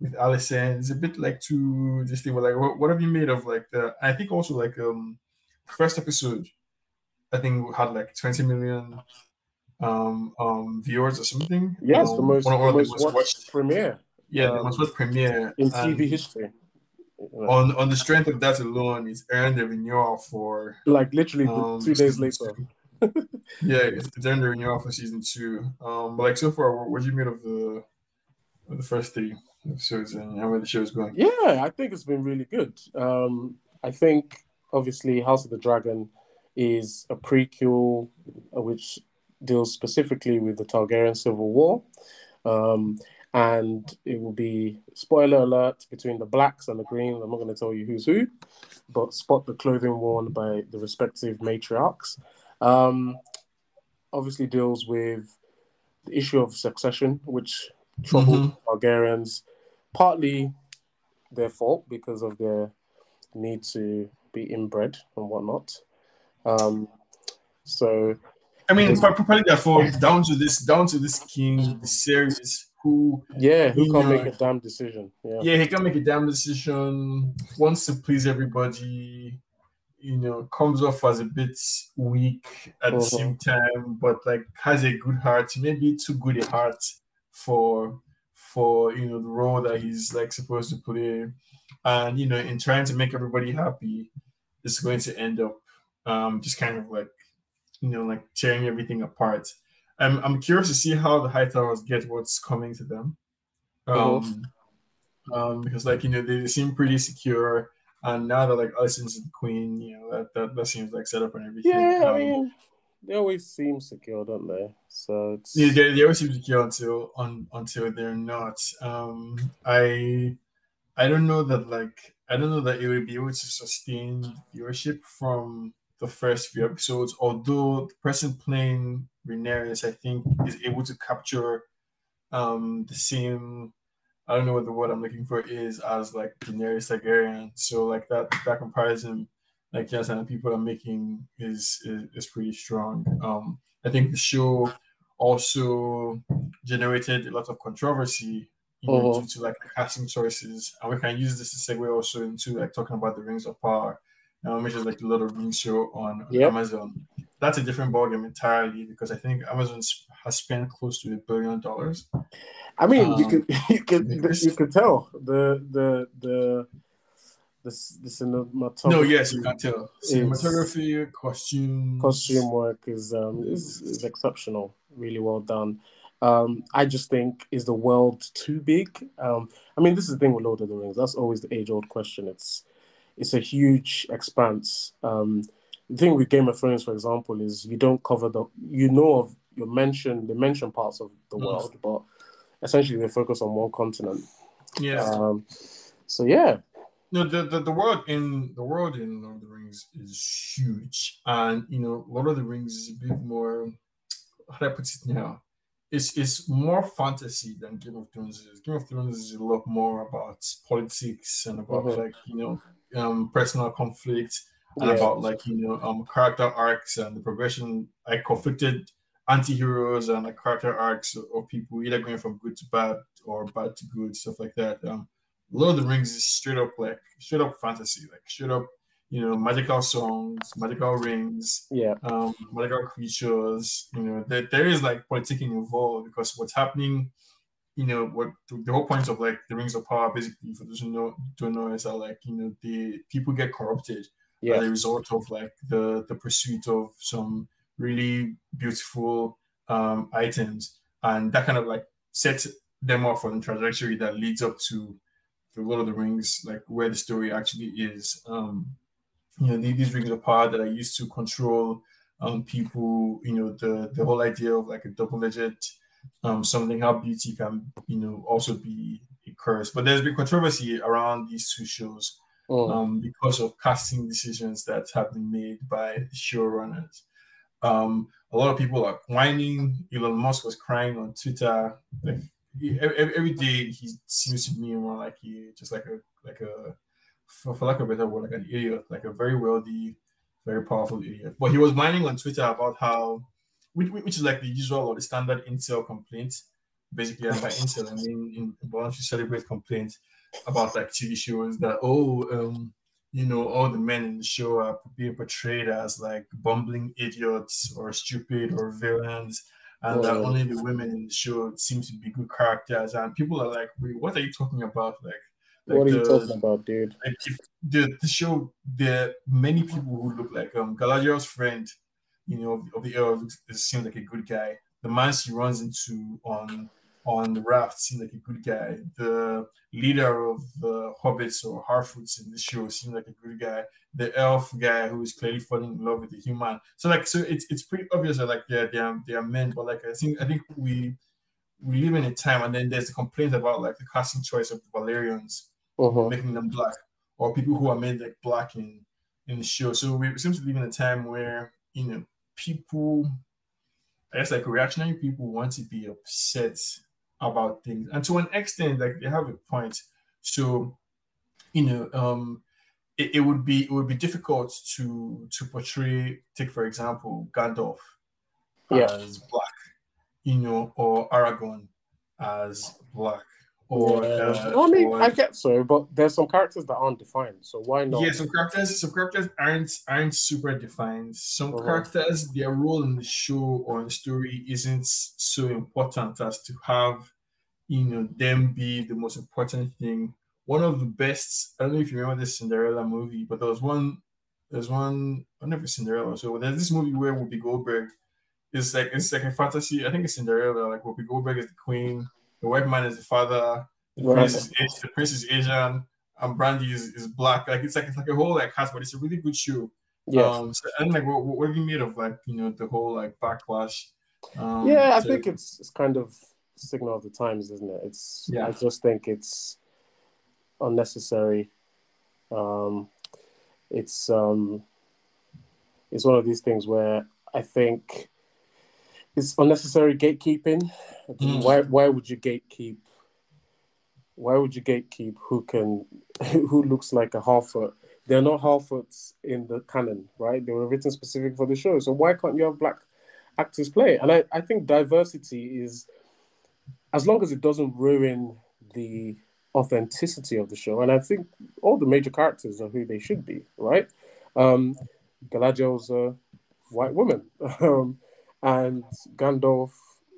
with Alicent. It's a bit like to this thing. Like, what, what have you made of like the? I think also like um first episode. I think had like twenty million um um viewers or something. Yes, um, the most, one of- one of the the most watched premiere Yeah, the um, most watched premiere in TV history. On on the strength of that alone, it's earned a renewal for like literally um, two days later. yeah, it's, it's earned a renewal for season two. Um, but like so far, what, what do you made of the of the first three episodes and how the show is going? Yeah, I think it's been really good. Um, I think obviously House of the Dragon is a prequel uh, which deals specifically with the Targaryen Civil War. Um, and it will be spoiler alert between the blacks and the greens. I'm not going to tell you who's who, but spot the clothing worn by the respective matriarchs. Um, obviously deals with the issue of succession, which troubled Targaryens, partly their fault because of their need to be inbred and whatnot. Um, so I mean, probably therefore down to this, down to this king, the series who, yeah, who can't make a damn decision. Yeah. yeah, he can make a damn decision. Wants to please everybody. You know, comes off as a bit weak at uh-huh. the same time, but like has a good heart. Maybe too good a heart for for you know the role that he's like supposed to play, and you know, in trying to make everybody happy, it's going to end up um, just kind of like you know like tearing everything apart. I'm I'm curious to see how the Hightowers get what's coming to them. Um, um, because like you know they seem pretty secure, and now that like Alicent's the queen, you know that, that that seems like set up and everything. Yeah, um, I mean, they always seem secure, don't they? So it's yeah, they, they always seem secure until on until they're not. Um, I I don't know that like I don't know that it would be able to sustain viewership from the first few episodes. Although the person playing Rhaenyra, I think, is able to capture um the same. I don't know what the word I'm looking for is as like Daenerys Targaryen. So like that that comparison, like yes, and the people are making is, is is pretty strong. Um, I think the show also generated a lot of controversy you know, uh-huh. due to like casting choices, and we can use this to segue also into like talking about the Rings of Power um, which is like the Lord of Rings show on, on yep. Amazon. That's a different ballgame entirely because I think Amazon has spent close to a billion dollars. I mean, um, you could you could you could tell the the the the, the cinematography. No, yes, you can tell. Cinematography, costume, costume work is um is, is exceptional. Really well done. Um, I just think is the world too big? Um, I mean, this is the thing with Lord of the Rings. That's always the age old question. It's it's a huge expanse. Um, the thing with Game of Thrones, for example, is you don't cover the you know of you mention the mention parts of the mm. world, but essentially they focus on one continent. Yeah. Um, so yeah. No, the, the the world in the world in Lord of the Rings is huge, and you know, Lord of the Rings is a bit more. How do I put it now? It's it's more fantasy than Game of Thrones is. Game of Thrones is a lot more about politics and about mm-hmm. like you know um, personal conflict and yeah. about like you know um, character arcs and the progression, like conflicted anti-heroes and like character arcs of people either going from good to bad or bad to good, stuff like that. Um, Lord of the Rings is straight up like straight up fantasy, like straight up, you know, magical songs, magical rings, yeah, um, magical creatures. You know, there, there is like politicking involved because what's happening you know what the whole point of like the rings of power basically for those who know don't know is that like you know the people get corrupted yeah. as a result of like the the pursuit of some really beautiful um items and that kind of like sets them off on the trajectory that leads up to the Lord of the Rings, like where the story actually is. Um, you know, these rings of power that are used to control um people, you know, the the whole idea of like a double-edged um, something how beauty can you know also be a curse. But there's been controversy around these two shows oh. um, because of casting decisions that have been made by showrunners. Um, a lot of people are whining. Elon Musk was crying on Twitter. Like every, every day, he seems to me more like he just like a like a for, for lack of a better word, like an idiot, like a very wealthy, very powerful idiot. But he was whining on Twitter about how which, which is like the usual or the standard incel complaint. Basically, by incel, I mean involuntary celibate complaints about like TV shows that oh um you know all the men in the show are being portrayed as like bumbling idiots or stupid or villains and that only the women in the show seem to be good characters and people are like wait what are you talking about like like what are the, you talking about, dude? Like if the, the show, there are many people who look like um Galadriel's friend you know, of, the era seems like a good guy. The man she runs into on on the raft seems like a good guy. The leader of the hobbits or Harfoots in the show seemed like a good guy. The elf guy who is clearly falling in love with the human. So like, so it's it's pretty obvious that like yeah, they are they are men, but like I think I think we we live in a time, and then there's the complaint about like the casting choice of the Valyrians, uh-huh. making them black, or people who are made like black in in the show. So we seem to live in a time where you know people, I guess like reactionary people want to be upset about things. And to an extent, like they have a point. So, you know, um, it, it would be it would be difficult to to portray, take for example, Gandalf Yeah. as black, you know, or Aragorn as black, or Yeah. uh, Well, I mean, or- I get so, but there's some characters that aren't defined. So why not? yeah, some characters, some characters aren't aren't super defined. Some Uh-huh. characters, their role in the show or in the story isn't so important as to have, you know, them be the most important thing. One of the best, I don't know if you remember this Cinderella movie, but there was one, there's one, I don't know if it's Cinderella. So there's this movie where Whoopi Goldberg is like it's like a fantasy. I think it's Cinderella. Like Whoopi Goldberg is the queen, the white man is the father, the Right. prince is Asi- the prince is Asian, and Brandy is, is black. Like it's like it's like a whole like cast, but it's a really good show. Yes. Um, so, and like what, what have you made of like you know the whole like backlash? Um, yeah, I think it's it's kind of signal of the times, isn't it? It's Yeah. I just think it's unnecessary. Um, it's um, it's one of these things where I think it's unnecessary gatekeeping. Mm. Why why would you gatekeep? Why would you gatekeep who can who looks like a Harfoot? They're not Harfoots in the canon, right? They were written specific for the show. So why can't you have black actors play? And I, I think diversity is as long as it doesn't ruin the authenticity of the show. And I think all the major characters are who they should be, right? Um, Galadriel's a white woman, um, and Gandalf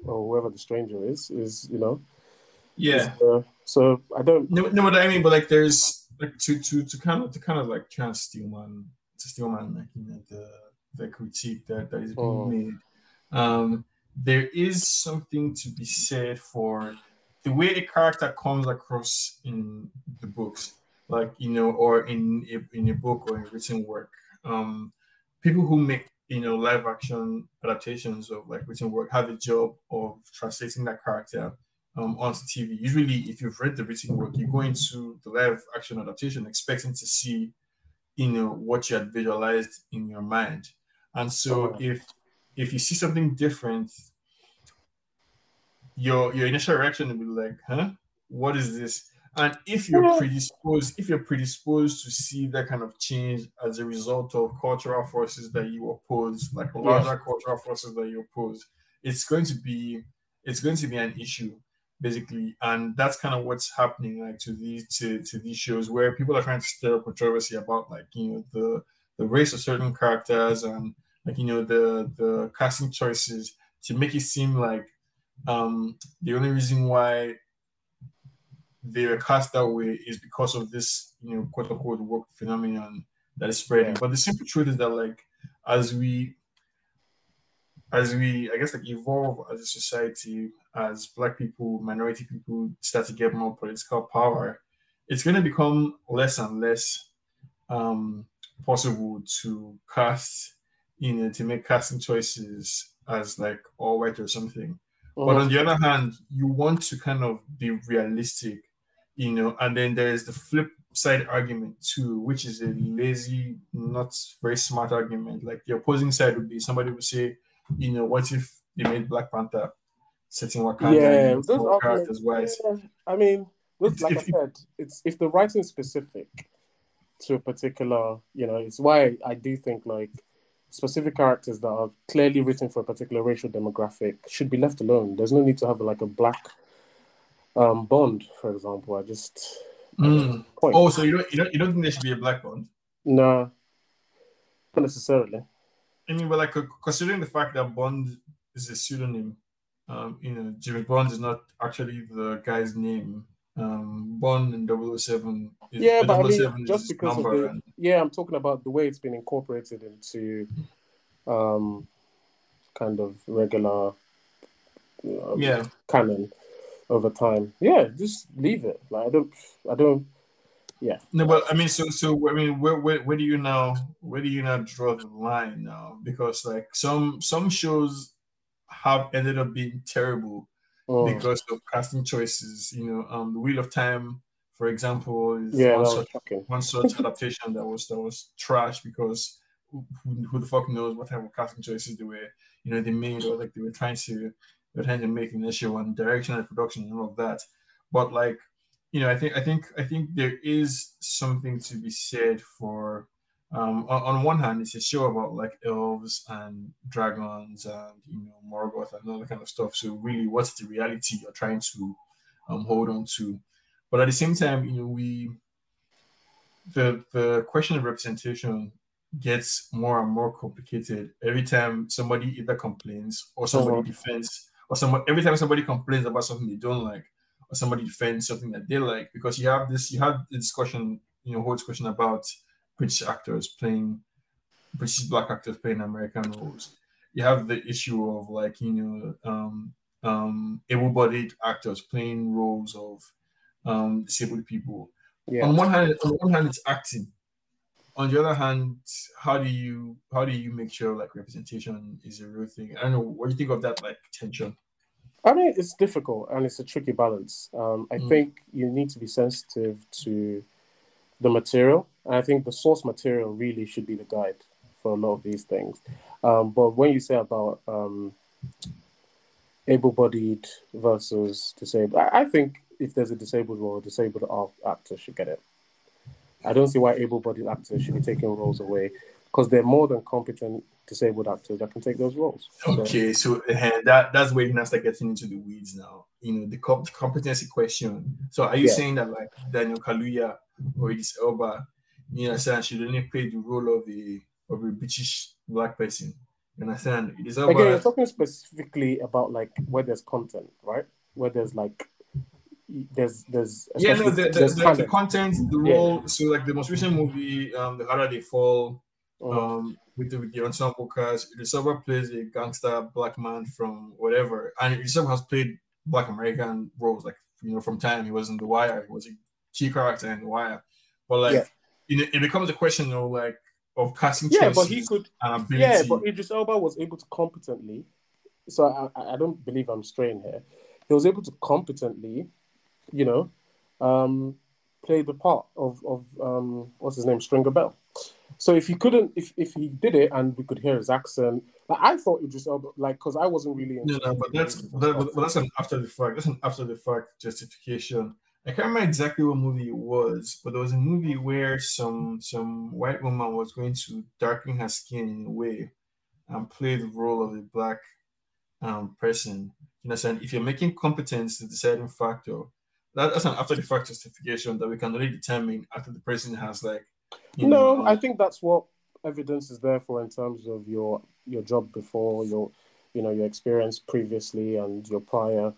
or whoever the stranger is is you know. yeah. is, uh, so I don't. No, no, what I mean, but like there's like to to to kind of to kind of like try and steel man to steel man like you know the the critique that that is being Oh. made. Um, there is something to be said for the way a character comes across in the books, like you know, or in a, in a book or a written work. Um, people who make you know live action adaptations of like written work have a job of translating that character um, onto TV. Usually, if you've read the written work, you go into the live action adaptation expecting to see, you know, what you had visualized in your mind. And so, if if you see something different, your your initial reaction will be like, "Huh, what is this?" And if you're predisposed, if you're predisposed to see that kind of change as a result of cultural forces that you oppose, like larger cultural forces that you oppose, it's going to be it's going to be an issue basically. And that's kind of what's happening like to these to, to these shows where people are trying to stir up controversy about like you know the the race of certain characters and like you know the the casting choices to make it seem like um the only reason why they were cast that way is because of this you know quote unquote woke phenomenon that is spreading but the simple truth is that like as we as we, I guess, like evolve as a society, as Black people, minority people start to get more political power, it's going to become less and less um, possible to cast, you know, to make casting choices as like all white or something. But on the other hand, you want to kind of be realistic, you know, and then there's the flip side argument too, which is a lazy, not very smart argument. Like the opposing side would be somebody would say, you know, what if they made Black Panther setting Wakanda yeah, those are, characters wise? yeah, I mean, look, like I if you- said, it's if the writing is specific to a particular, you know, it's why I do think like specific characters that are clearly written for a particular racial demographic should be left alone. There's no need to have like a black um, Bond, for example. I just Mm. Oh, so you don't, you don't you don't think there should be a Black Bond? No, not necessarily. I mean, but like considering the fact that Bond is a pseudonym, um, you know, James Bond is not actually the guy's name. Um, Bond in 007 is, Yeah, but I mean, just his because of the and- yeah, I'm talking about the way it's been incorporated into um, kind of regular uh, yeah, canon over time. Yeah, just leave it. Like I don't, I don't. Yeah. No, but I mean, so so I mean, where, where where do you now where do you now draw the line now? Because like some some shows have ended up being terrible Mm. because of casting choices. You know, um, the Wheel of Time, for example, is yeah, one such shocking. one such adaptation that was that was trash because who, who who the fuck knows what type of casting choices they were you know they made or like they were trying to they were trying to make in the show and direction and production and all of that. But like you know, I think I think I think there is something to be said for um, on, on, one hand, it's a show about like elves and dragons and you know Morgoth and all that kind of stuff. So really, what's the reality you're trying to um, hold on to? But at the same time, you know, we the the question of representation gets more and more complicated every time somebody either complains or somebody uh-huh. defends or someone every time somebody complains about something they don't like or somebody defends something that they like because you have this you have the discussion you know whole discussion about British actors playing British black actors playing American roles. You have the issue of like you know um, um, able-bodied actors playing roles of um, disabled people. Yeah. On one hand, on one hand, it's acting. On the other hand, how do you how do you make sure like representation is a real thing? I don't know. What do you think of that like tension? I mean, it's difficult and it's a tricky balance. Um, I mm. think you need to be sensitive to the material. And I think the source material really should be the guide for a lot of these things. Um, but when you say about um, able-bodied versus disabled, I, I, think if there's a disabled role, a disabled actor should get it. I don't see why able-bodied actors should be taking roles away because they're more than competent disabled actors that can take those roles. Okay, so, so uh, that that's where you can start getting into the weeds now. You know, the, the competency question. So, are you yeah. saying that like Daniel Kaluuya or Idris Elba, you understand, should only play the role of a of a British black person? You understand? Idris Elba. Again, you're talking specifically about like where there's content, right? Where there's like there's there's yeah no the, the, the, the content the role yeah. so like the most recent movie um the harder they fall oh. um with the, with the ensemble cast the server plays a gangster black man from whatever and server has played black american roles like you know from time he was in the wire he was a key character in the wire but like yeah. you know, it becomes a question of like of casting yeah but he could yeah but Idris Elba was able to competently so I, I don't believe I'm straying here he was able to competently you know, um, play the part of of um, what's his name, Stringer Bell. So if he couldn't, if if he did it and we could hear his accent, like, I thought it just like because I wasn't really. No, no, but that's that, but that's an after the fact. That's an after the fact justification. I can't remember exactly what movie it was, but there was a movie where some some white woman was going to darken her skin in a way and play the role of a black um, person. You understand? if you're making competence the deciding factor, that, that's an after the fact justification that we can only determine after the person has like. no, know, I think that's what evidence is there for in terms of your your job before your you know your experience previously and your prior.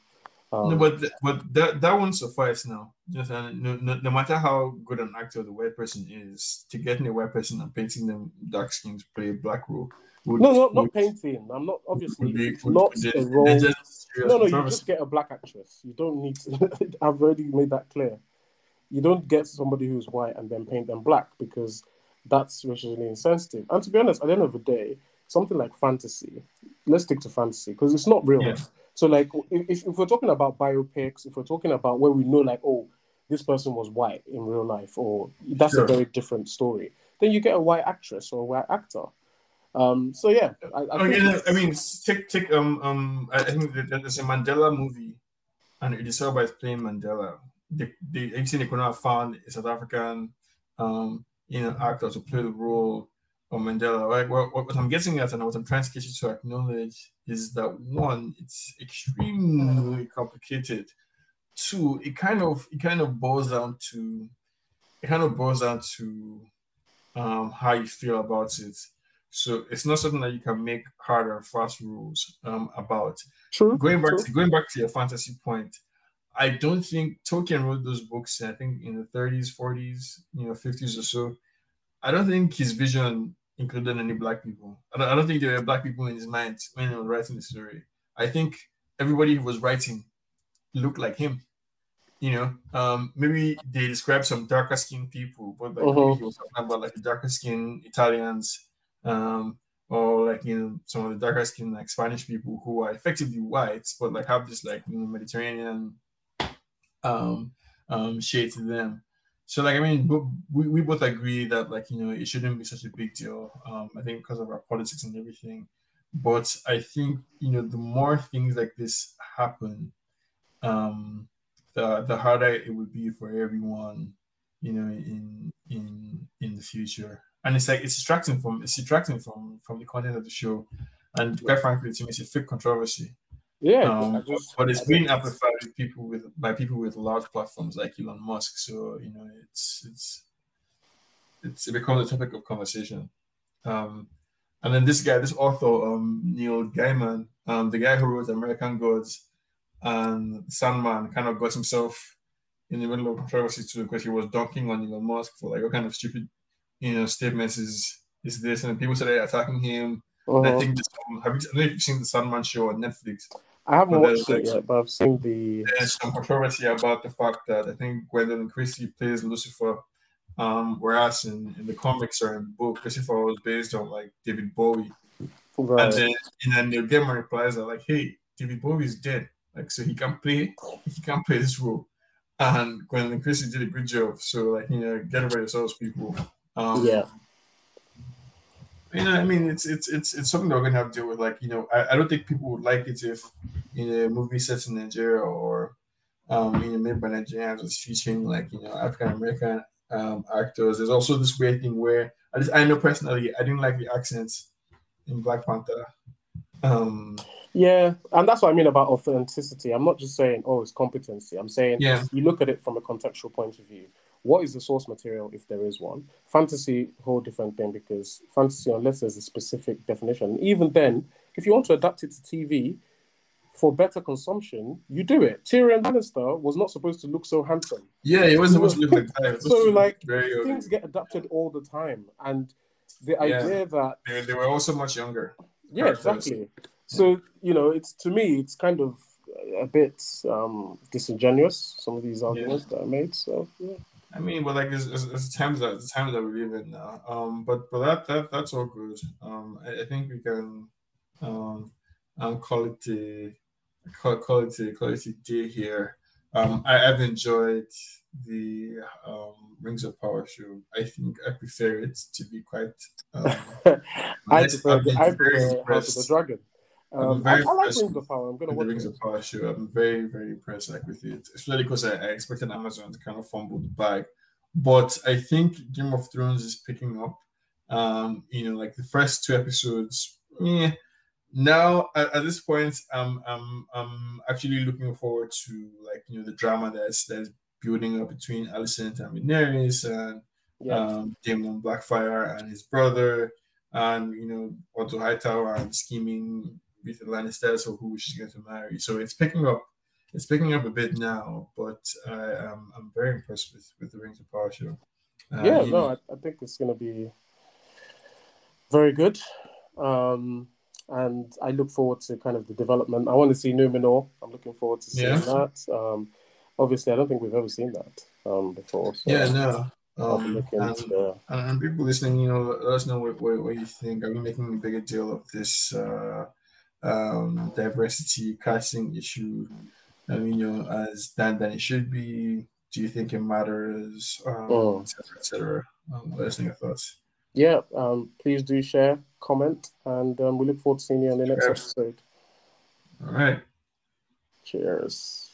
Um, no, but but that that won't suffice now. Just uh, no, no, no matter how good an actor the white person is, to getting a white person and painting them dark skin to play a black role would, no, not, not painting. I'm not obviously be, not a role. No, no, you just get a black actress. You don't need to. I've already made that clear. You don't get somebody who's white and then paint them black because that's racially insensitive. And to be honest, at the end of the day, something like fantasy, let's stick to fantasy because it's not real. Yeah. So, like, if, if we're talking about biopics, if we're talking about where we know, like, oh, this person was white in real life, or that's sure. a very different story, then you get a white actress or a white actor. Um, so yeah, I, I, oh, yeah, I mean, take take um um I think there's a Mandela movie, and Idris Elba playing Mandela. The the they could not find a South African um you know actor to play the role of Mandela. Like what, what I'm getting at and what I'm trying to get you to acknowledge is that one, it's extremely complicated. Two, it kind of it kind of boils down to it kind of boils down to um how you feel about it so it's not something that you can make hard and fast rules um, about. True. Going back true. to going back to your fantasy point, I don't think Tolkien wrote those books. I think in the 30s, 40s, you know, 50s or so. I don't think his vision included any black people. I don't, I don't think there were black people in his mind when he was writing the story. I think everybody who was writing looked like him. You know, um, maybe they described some darker skinned people, but like uh-huh. he was talking about like the darker skinned Italians um, or like you know some of the darker skin like Spanish people who are effectively white but like have this like you know Mediterranean um, um, shade to them. So like I mean, we, we both agree that like you know it shouldn't be such a big deal. Um, I think because of our politics and everything. But I think you know the more things like this happen, um, the the harder it would be for everyone, you know, in in in the future. And it's like it's distracting from it's distracting from from the content of the show, and quite frankly, to me, it's a fake controversy. Yeah, Um, just- but it's I being amplified with people with by people with large platforms like Elon Musk. So you know, it's it's it's it becomes a topic of conversation. Um, and then this guy, this author, um, Neil Gaiman, um, the guy who wrote American Gods and Sandman, kind of got himself in the middle of controversy too because he was dunking on Elon Musk for like what kind of stupid, you know, statements is is this, and people started attacking him. And I Uh-huh. think this, have you, I know if you've seen the Sandman show on Netflix I haven't watched it yet, but I've seen the. there's some controversy about the fact that I think Gwendoline Christie plays Lucifer, um, whereas in, in the comics or in the book, Lucifer was based on like David Bowie. Right. And then and then Neil Gaiman replies that like, hey, David Bowie is dead. Like so he can't play he can't play this role. And Gwendoline Christie did a good job. So like, you know, get over yourselves, people. Um Yeah. you know, I mean, it's it's it's it's something that we're gonna have to deal with. Like, you know, I, I don't think people would like it if in a movie set in Nigeria or um, you know, made by Nigerians was featuring like you know African American um, actors. There's also this weird thing where I just I know personally I didn't like the accents in Black Panther. Um, Yeah, and that's what I mean about authenticity. I'm not just saying, oh, it's competency. I'm saying Yeah. you look at it from a contextual point of view. What is the source material if there is one? Fantasy, whole different thing because fantasy, unless there's a specific definition, even then, if you want to adapt it to TV for better consumption, you do it. Tyrion Lannister was not supposed to look so handsome. yeah, he wasn't supposed to look like that. So, supposed to look like. Things get adapted all the time, and the Yeah. idea that They, they were also much younger. yeah, exactly. So you know, it's to me, it's kind of a bit um, disingenuous. Some of these arguments that I made. So yeah, I mean, but like it's, it's, it's times that it's times that we live in now. Um, but but that that that's all good. Um, I, I think we can um, um call it a call, call it a call it a day here. Um, I, I've enjoyed the um Rings of Power show. I think I prefer it to be quite. Um, I prefer I've the, been prefer House of the Dragon. Um, I, I like Rings of Power. I'm gonna watch Rings it. of Power show. I'm very, very impressed like with it, especially because I, I expected Amazon to kind of fumble the bag. But I think Game of Thrones is picking up. Um, you know, like the first two episodes, yeah. Now at, at this point, I'm I'm I'm actually looking forward to like you know the drama that's that's building up between Alicent and Daenerys and Yeah, um, Daemon Blackfyre and his brother, and you know Otto Hightower and scheming with the Lannisters or who she's going to marry. So it's picking up. It's picking up a bit now, but I am I'm very impressed with with the Rings of Power show. Uh, yeah. you No, I, I think it's gonna be very good. Um, and I look forward to kind of the development. I want to see Numenor. I'm looking forward to seeing Yeah. that. Um, obviously, I don't think we've ever seen that um, before. So yeah, no. Um, and, and, and people listening, you know, let us know what, what, what you think. Are we making a bigger deal of this uh, um, diversity casting issue? I mean, you know, as than than it should be. Do you think it matters? Um, Oh. et cetera, et cetera. Um, us know your thoughts. Yeah, um, please do share, comment, and um, we look forward to seeing you on the next Sure. episode. All right. Cheers.